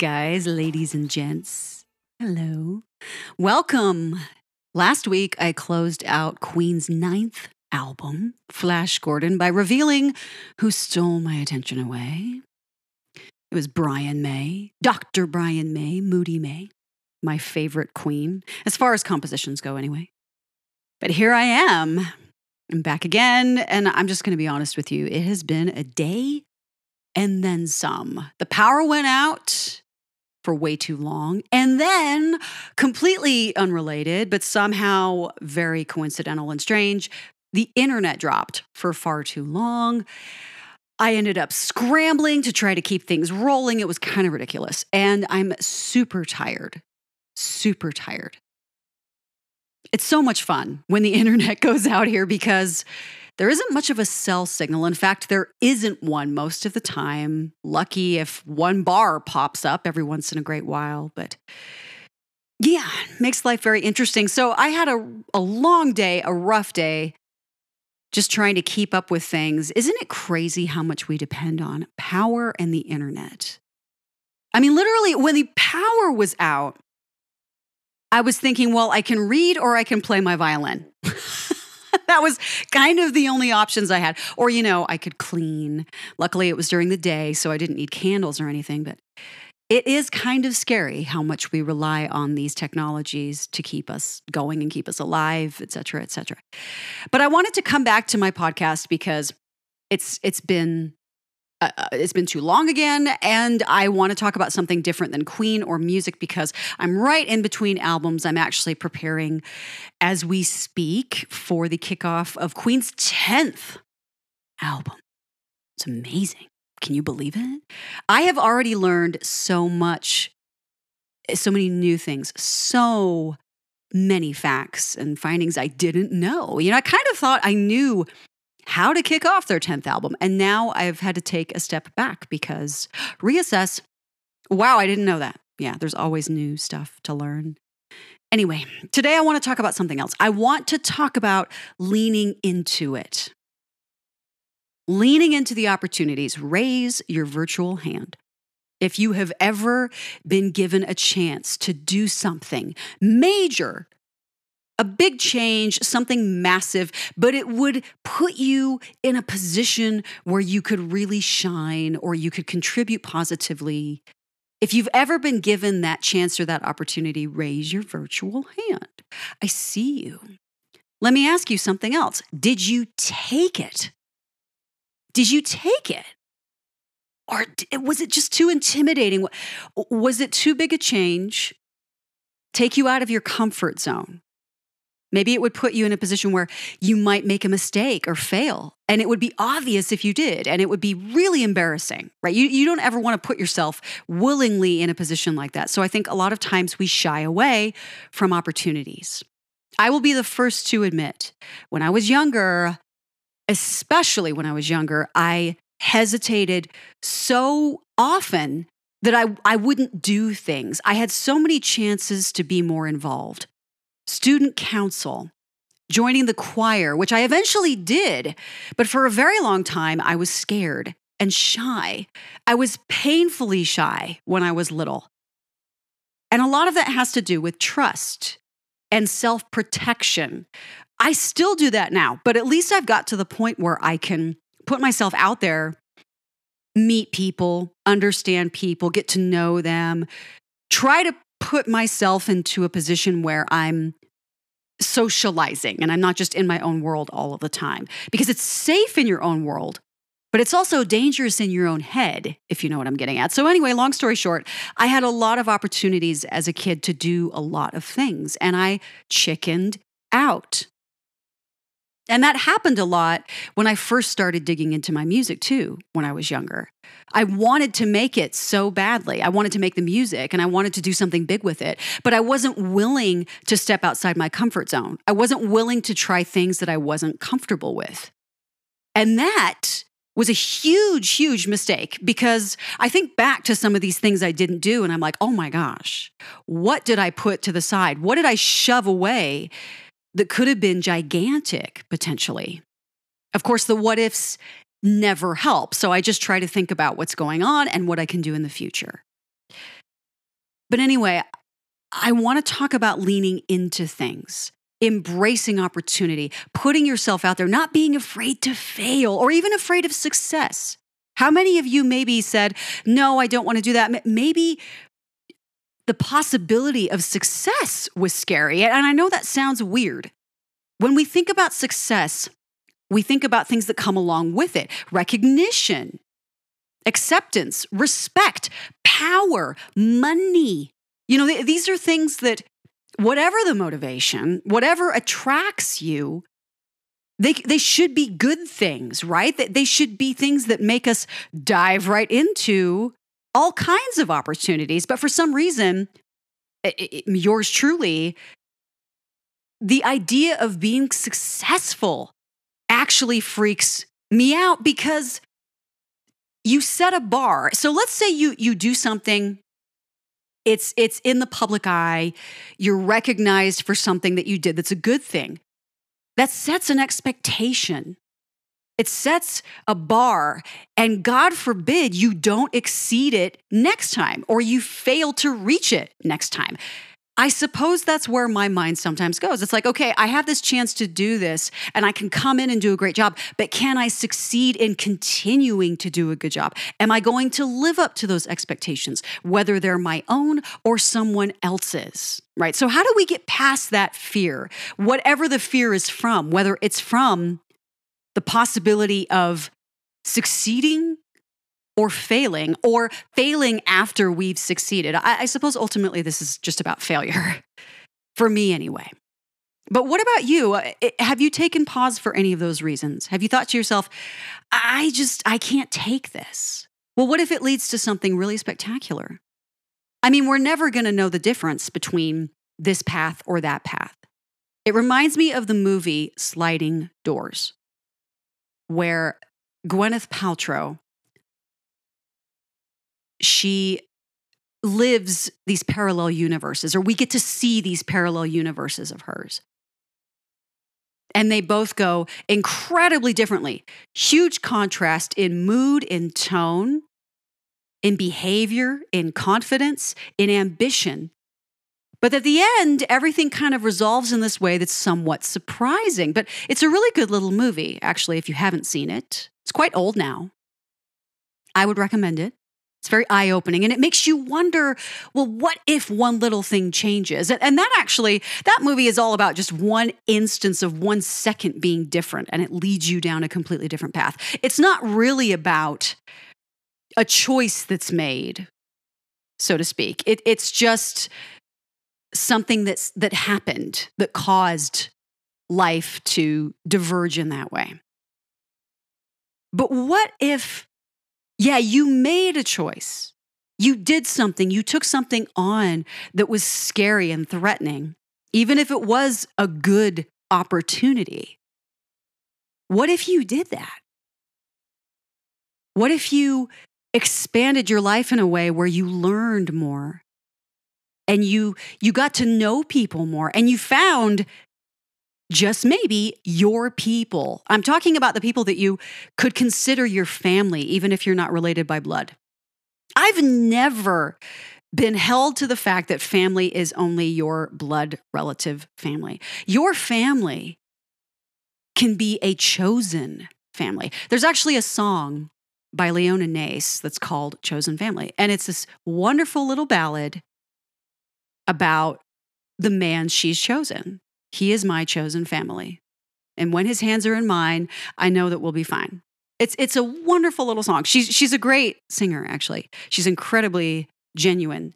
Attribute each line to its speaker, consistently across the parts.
Speaker 1: Guys, ladies and gents. Hello. Welcome. Last week, I closed out Queen's ninth album, Flash Gordon, by revealing who stole my attention away. It was Brian May, Dr. Brian May, Moody May, my favorite queen, as far as compositions go, anyway. But here I am. I'm back again, and I'm just going to be honest with you. It has been a day and then some. The power went out for way too long. And then, completely unrelated, but somehow very coincidental and strange, the internet dropped for far too long. I ended up scrambling to try to keep things rolling. It was kind of ridiculous. And I'm super tired, super tired. It's so much fun when the internet goes out here because there isn't much of a cell signal. In fact, there isn't one most of the time. Lucky if one bar pops up every once in a great while, but yeah, makes life very interesting. So I had a, a long day, a rough day, just trying to keep up with things. Isn't it crazy how much we depend on power and the internet? I mean, literally, when the power was out, I was thinking, well, I can read or I can play my violin. that was kind of the only options I had. Or, you know, I could clean. Luckily, it was during the day, so I didn't need candles or anything. But it is kind of scary how much we rely on these technologies to keep us going and keep us alive, et cetera, et cetera. But I wanted to come back to my podcast because it's it's been uh, uh, it's been too long again, and I want to talk about something different than Queen or music because I'm right in between albums. I'm actually preparing as we speak for the kickoff of Queen's 10th album. It's amazing. Can you believe it? I have already learned so much, so many new things, so many facts and findings I didn't know. You know, I kind of thought I knew how to kick off their 10th album. And now I've had to take a step back because reassess. Wow, I didn't know that. Yeah, there's always new stuff to learn. Anyway, today I want to talk about something else. I want to talk about leaning into it. Leaning into the opportunities. Raise your virtual hand. If you have ever been given a chance to do something major a big change, something massive, but it would put you in a position where you could really shine or you could contribute positively. If you've ever been given that chance or that opportunity, raise your virtual hand. I see you. Let me ask you something else. Did you take it? Did you take it? Or was it just too intimidating? Was it too big a change? Take you out of your comfort zone? Maybe it would put you in a position where you might make a mistake or fail. And it would be obvious if you did. And it would be really embarrassing, right? You, you don't ever want to put yourself willingly in a position like that. So I think a lot of times we shy away from opportunities. I will be the first to admit when I was younger, especially when I was younger, I hesitated so often that I, I wouldn't do things. I had so many chances to be more involved student council, joining the choir, which I eventually did. But for a very long time, I was scared and shy. I was painfully shy when I was little. And a lot of that has to do with trust and self protection. I still do that now, but at least I've got to the point where I can put myself out there, meet people, understand people, get to know them, try to put myself into a position where I'm socializing and I'm not just in my own world all of the time because it's safe in your own world. But it's also dangerous in your own head, if you know what I'm getting at. So, anyway, long story short, I had a lot of opportunities as a kid to do a lot of things, and I chickened out. And that happened a lot when I first started digging into my music too, when I was younger. I wanted to make it so badly. I wanted to make the music and I wanted to do something big with it, but I wasn't willing to step outside my comfort zone. I wasn't willing to try things that I wasn't comfortable with. And that was a huge, huge mistake because I think back to some of these things I didn't do and I'm like, oh my gosh, what did I put to the side? What did I shove away that could have been gigantic potentially. Of course, the what ifs never help. So I just try to think about what's going on and what I can do in the future. But anyway, I want to talk about leaning into things, embracing opportunity, putting yourself out there, not being afraid to fail or even afraid of success. How many of you maybe said, No, I don't want to do that? Maybe the possibility of success was scary. And I know that sounds weird. When we think about success, we think about things that come along with it recognition, acceptance, respect, power, money, you know, th- these are things that, whatever the motivation, whatever attracts you, they, they should be good things, right? That they should be things that make us dive right into all kinds of opportunities. But for some reason, it, it, yours truly, the idea of being successful actually freaks me out because you set a bar. So let's say you you do something it's it's in the public eye. You're recognized for something that you did that's a good thing. That sets an expectation. It sets a bar, and God forbid you don't exceed it next time or you fail to reach it next time. I suppose that's where my mind sometimes goes. It's like, okay, I have this chance to do this and I can come in and do a great job, but can I succeed in continuing to do a good job? Am I going to live up to those expectations, whether they're my own or someone else's? Right. So, how do we get past that fear? Whatever the fear is from, whether it's from the possibility of succeeding or failing or failing after we've succeeded. I, I suppose ultimately this is just about failure, for me anyway. But what about you? Uh, have you taken pause for any of those reasons? Have you thought to yourself, I just, I can't take this? Well, what if it leads to something really spectacular? I mean, we're never going to know the difference between this path or that path. It reminds me of the movie Sliding Doors, where Gwyneth Paltrow she lives these parallel universes, or we get to see these parallel universes of hers. And they both go incredibly differently. Huge contrast in mood, in tone, in behavior, in confidence, in ambition. But at the end, everything kind of resolves in this way that's somewhat surprising. But it's a really good little movie, actually, if you haven't seen it. It's quite old now. I would recommend it. It's very eye opening and it makes you wonder well, what if one little thing changes? And that actually, that movie is all about just one instance of one second being different and it leads you down a completely different path. It's not really about a choice that's made, so to speak. It, it's just something that's, that happened that caused life to diverge in that way. But what if yeah, you made a choice. You did something, you took something on that was scary and threatening, even if it was a good opportunity. What if you did that? What if you expanded your life in a way where you learned more and you you got to know people more and you found just maybe your people. I'm talking about the people that you could consider your family, even if you're not related by blood. I've never been held to the fact that family is only your blood relative family. Your family can be a chosen family. There's actually a song by Leona Naess that's called Chosen Family. And it's this wonderful little ballad about the man she's chosen. He is my chosen family. And when his hands are in mine, I know that we'll be fine. It's, it's a wonderful little song. She's, she's a great singer, actually. She's incredibly genuine.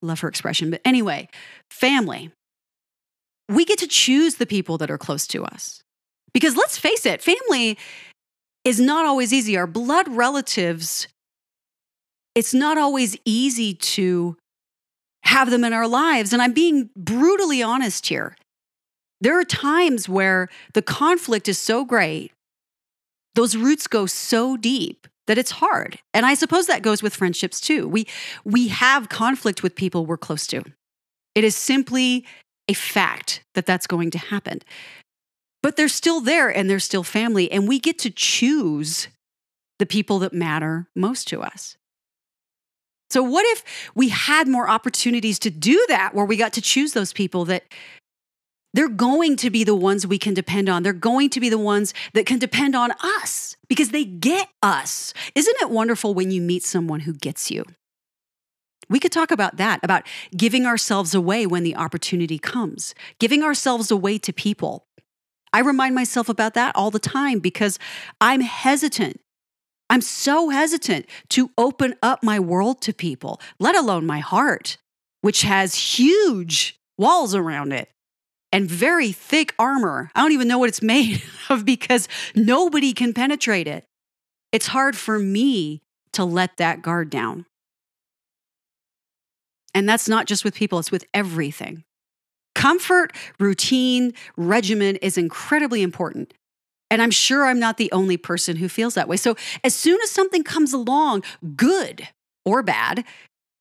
Speaker 1: Love her expression. But anyway, family. We get to choose the people that are close to us. Because let's face it, family is not always easy. Our blood relatives, it's not always easy to have them in our lives. And I'm being brutally honest here. There are times where the conflict is so great, those roots go so deep that it's hard. And I suppose that goes with friendships too. We we have conflict with people we're close to. It is simply a fact that that's going to happen. But they're still there and they're still family and we get to choose the people that matter most to us. So, what if we had more opportunities to do that where we got to choose those people that they're going to be the ones we can depend on? They're going to be the ones that can depend on us because they get us. Isn't it wonderful when you meet someone who gets you? We could talk about that, about giving ourselves away when the opportunity comes, giving ourselves away to people. I remind myself about that all the time because I'm hesitant I'm so hesitant to open up my world to people, let alone my heart, which has huge walls around it and very thick armor. I don't even know what it's made of because nobody can penetrate it. It's hard for me to let that guard down. And that's not just with people, it's with everything. Comfort, routine, regimen is incredibly important. And I'm sure I'm not the only person who feels that way. So as soon as something comes along, good or bad,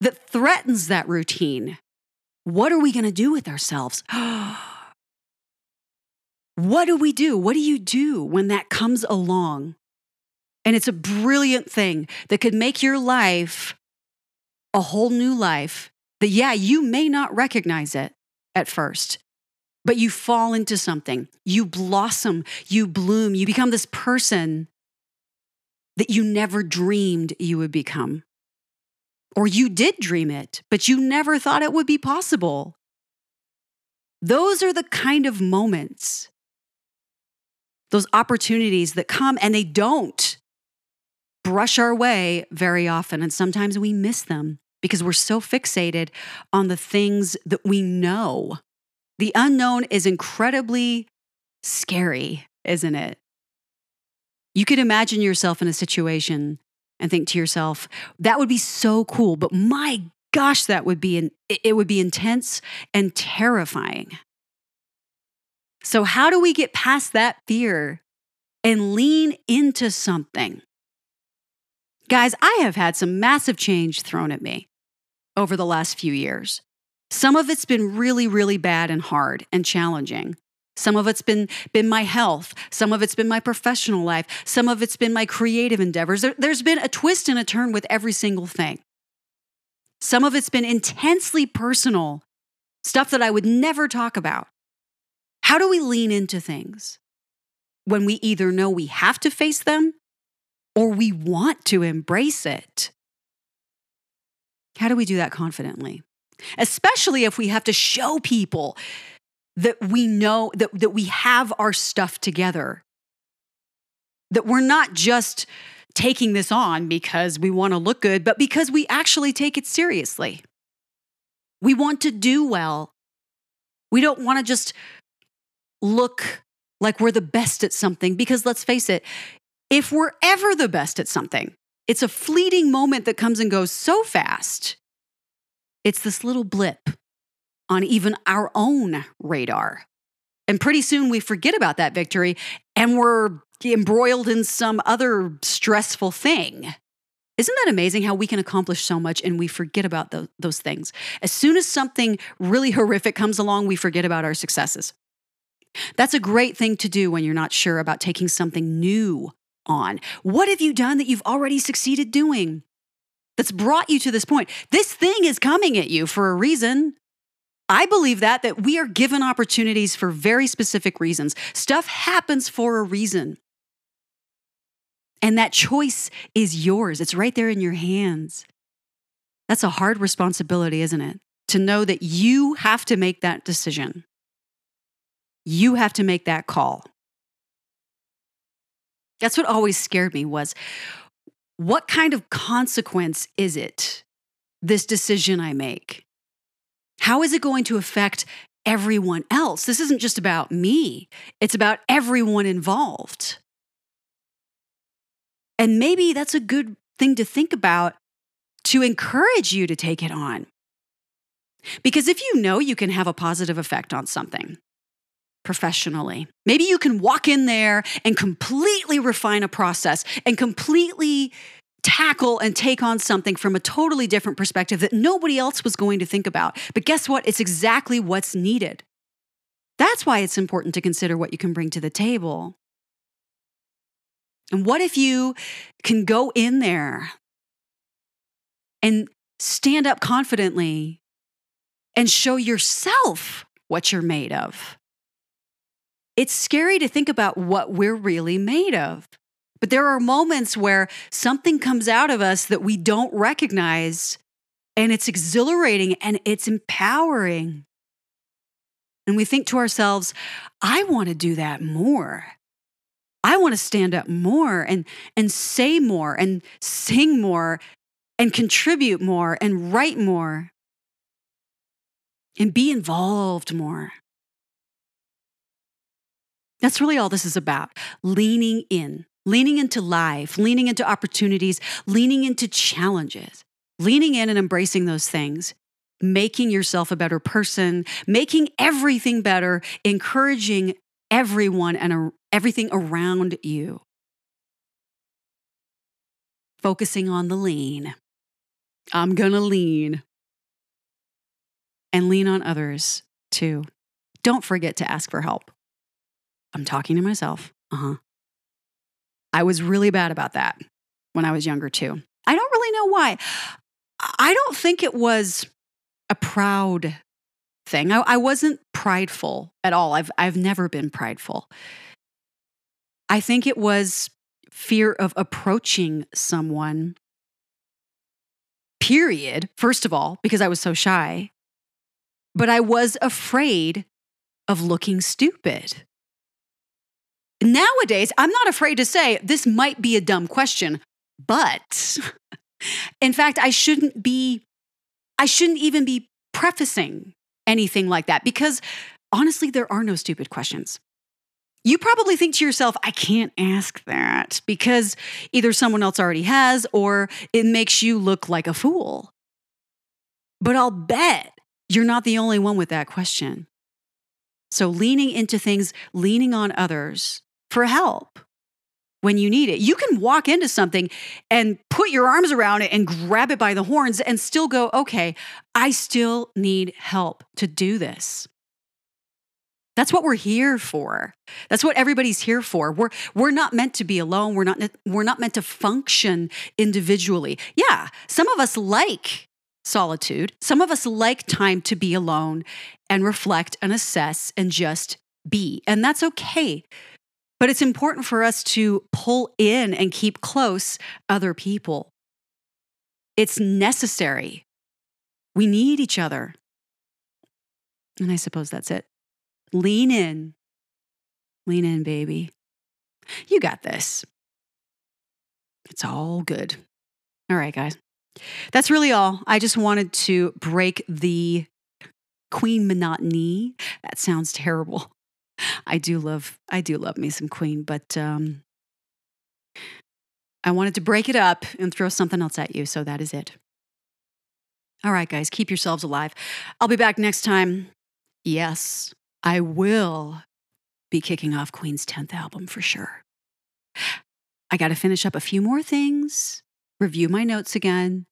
Speaker 1: that threatens that routine, what are we going to do with ourselves? what do we do? What do you do when that comes along? And it's a brilliant thing that could make your life a whole new life that, yeah, you may not recognize it at first, but you fall into something, you blossom, you bloom, you become this person that you never dreamed you would become. Or you did dream it, but you never thought it would be possible. Those are the kind of moments, those opportunities that come and they don't brush our way very often. And sometimes we miss them because we're so fixated on the things that we know the unknown is incredibly scary, isn't it? You could imagine yourself in a situation and think to yourself, that would be so cool, but my gosh, that would be an, it would be intense and terrifying. So how do we get past that fear and lean into something? Guys, I have had some massive change thrown at me over the last few years. Some of it's been really, really bad and hard and challenging. Some of it's been, been my health. Some of it's been my professional life. Some of it's been my creative endeavors. There, there's been a twist and a turn with every single thing. Some of it's been intensely personal, stuff that I would never talk about. How do we lean into things when we either know we have to face them or we want to embrace it? How do we do that confidently? Especially if we have to show people that we know that, that we have our stuff together, that we're not just taking this on because we want to look good, but because we actually take it seriously. We want to do well. We don't want to just look like we're the best at something because let's face it, if we're ever the best at something, it's a fleeting moment that comes and goes so fast it's this little blip on even our own radar. And pretty soon we forget about that victory and we're embroiled in some other stressful thing. Isn't that amazing how we can accomplish so much and we forget about the, those things? As soon as something really horrific comes along, we forget about our successes. That's a great thing to do when you're not sure about taking something new on. What have you done that you've already succeeded doing? That's brought you to this point. This thing is coming at you for a reason. I believe that that we are given opportunities for very specific reasons. Stuff happens for a reason. And that choice is yours. It's right there in your hands. That's a hard responsibility, isn't it? To know that you have to make that decision. You have to make that call. That's what always scared me was what kind of consequence is it, this decision I make? How is it going to affect everyone else? This isn't just about me, it's about everyone involved. And maybe that's a good thing to think about to encourage you to take it on. Because if you know you can have a positive effect on something, professionally. Maybe you can walk in there and completely refine a process and completely tackle and take on something from a totally different perspective that nobody else was going to think about. But guess what? It's exactly what's needed. That's why it's important to consider what you can bring to the table. And what if you can go in there and stand up confidently and show yourself what you're made of? It's scary to think about what we're really made of. But there are moments where something comes out of us that we don't recognize, and it's exhilarating and it's empowering. And we think to ourselves, I want to do that more. I want to stand up more and, and say more and sing more and contribute more and write more and be involved more. That's really all this is about leaning in, leaning into life, leaning into opportunities, leaning into challenges, leaning in and embracing those things, making yourself a better person, making everything better, encouraging everyone and everything around you. Focusing on the lean. I'm going to lean. And lean on others too. Don't forget to ask for help. I'm talking to myself. Uh huh. I was really bad about that when I was younger too. I don't really know why. I don't think it was a proud thing. I, I wasn't prideful at all. I've, I've never been prideful. I think it was fear of approaching someone, period, first of all, because I was so shy. But I was afraid of looking stupid. Nowadays, I'm not afraid to say this might be a dumb question, but in fact, I shouldn't be, I shouldn't even be prefacing anything like that because honestly, there are no stupid questions. You probably think to yourself, I can't ask that because either someone else already has or it makes you look like a fool. But I'll bet you're not the only one with that question. So, leaning into things, leaning on others for help when you need it. You can walk into something and put your arms around it and grab it by the horns and still go, okay, I still need help to do this. That's what we're here for. That's what everybody's here for. We're we're not meant to be alone. We're not we're not meant to function individually. Yeah, some of us like solitude. Some of us like time to be alone and reflect and assess and just be. And that's okay. But it's important for us to pull in and keep close other people. It's necessary. We need each other. And I suppose that's it. Lean in. Lean in, baby. You got this. It's all good. All right, guys. That's really all. I just wanted to break the queen monotony. That sounds terrible. I do love I do love me some queen, but um I wanted to break it up and throw something else at you, so that is it. All right, guys, keep yourselves alive. I'll be back next time. Yes, I will be kicking off Queen's 10th album for sure. I got to finish up a few more things, review my notes again,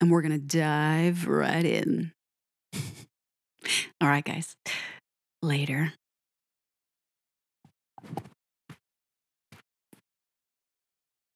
Speaker 1: and we're going to dive right in. All right, guys. Later.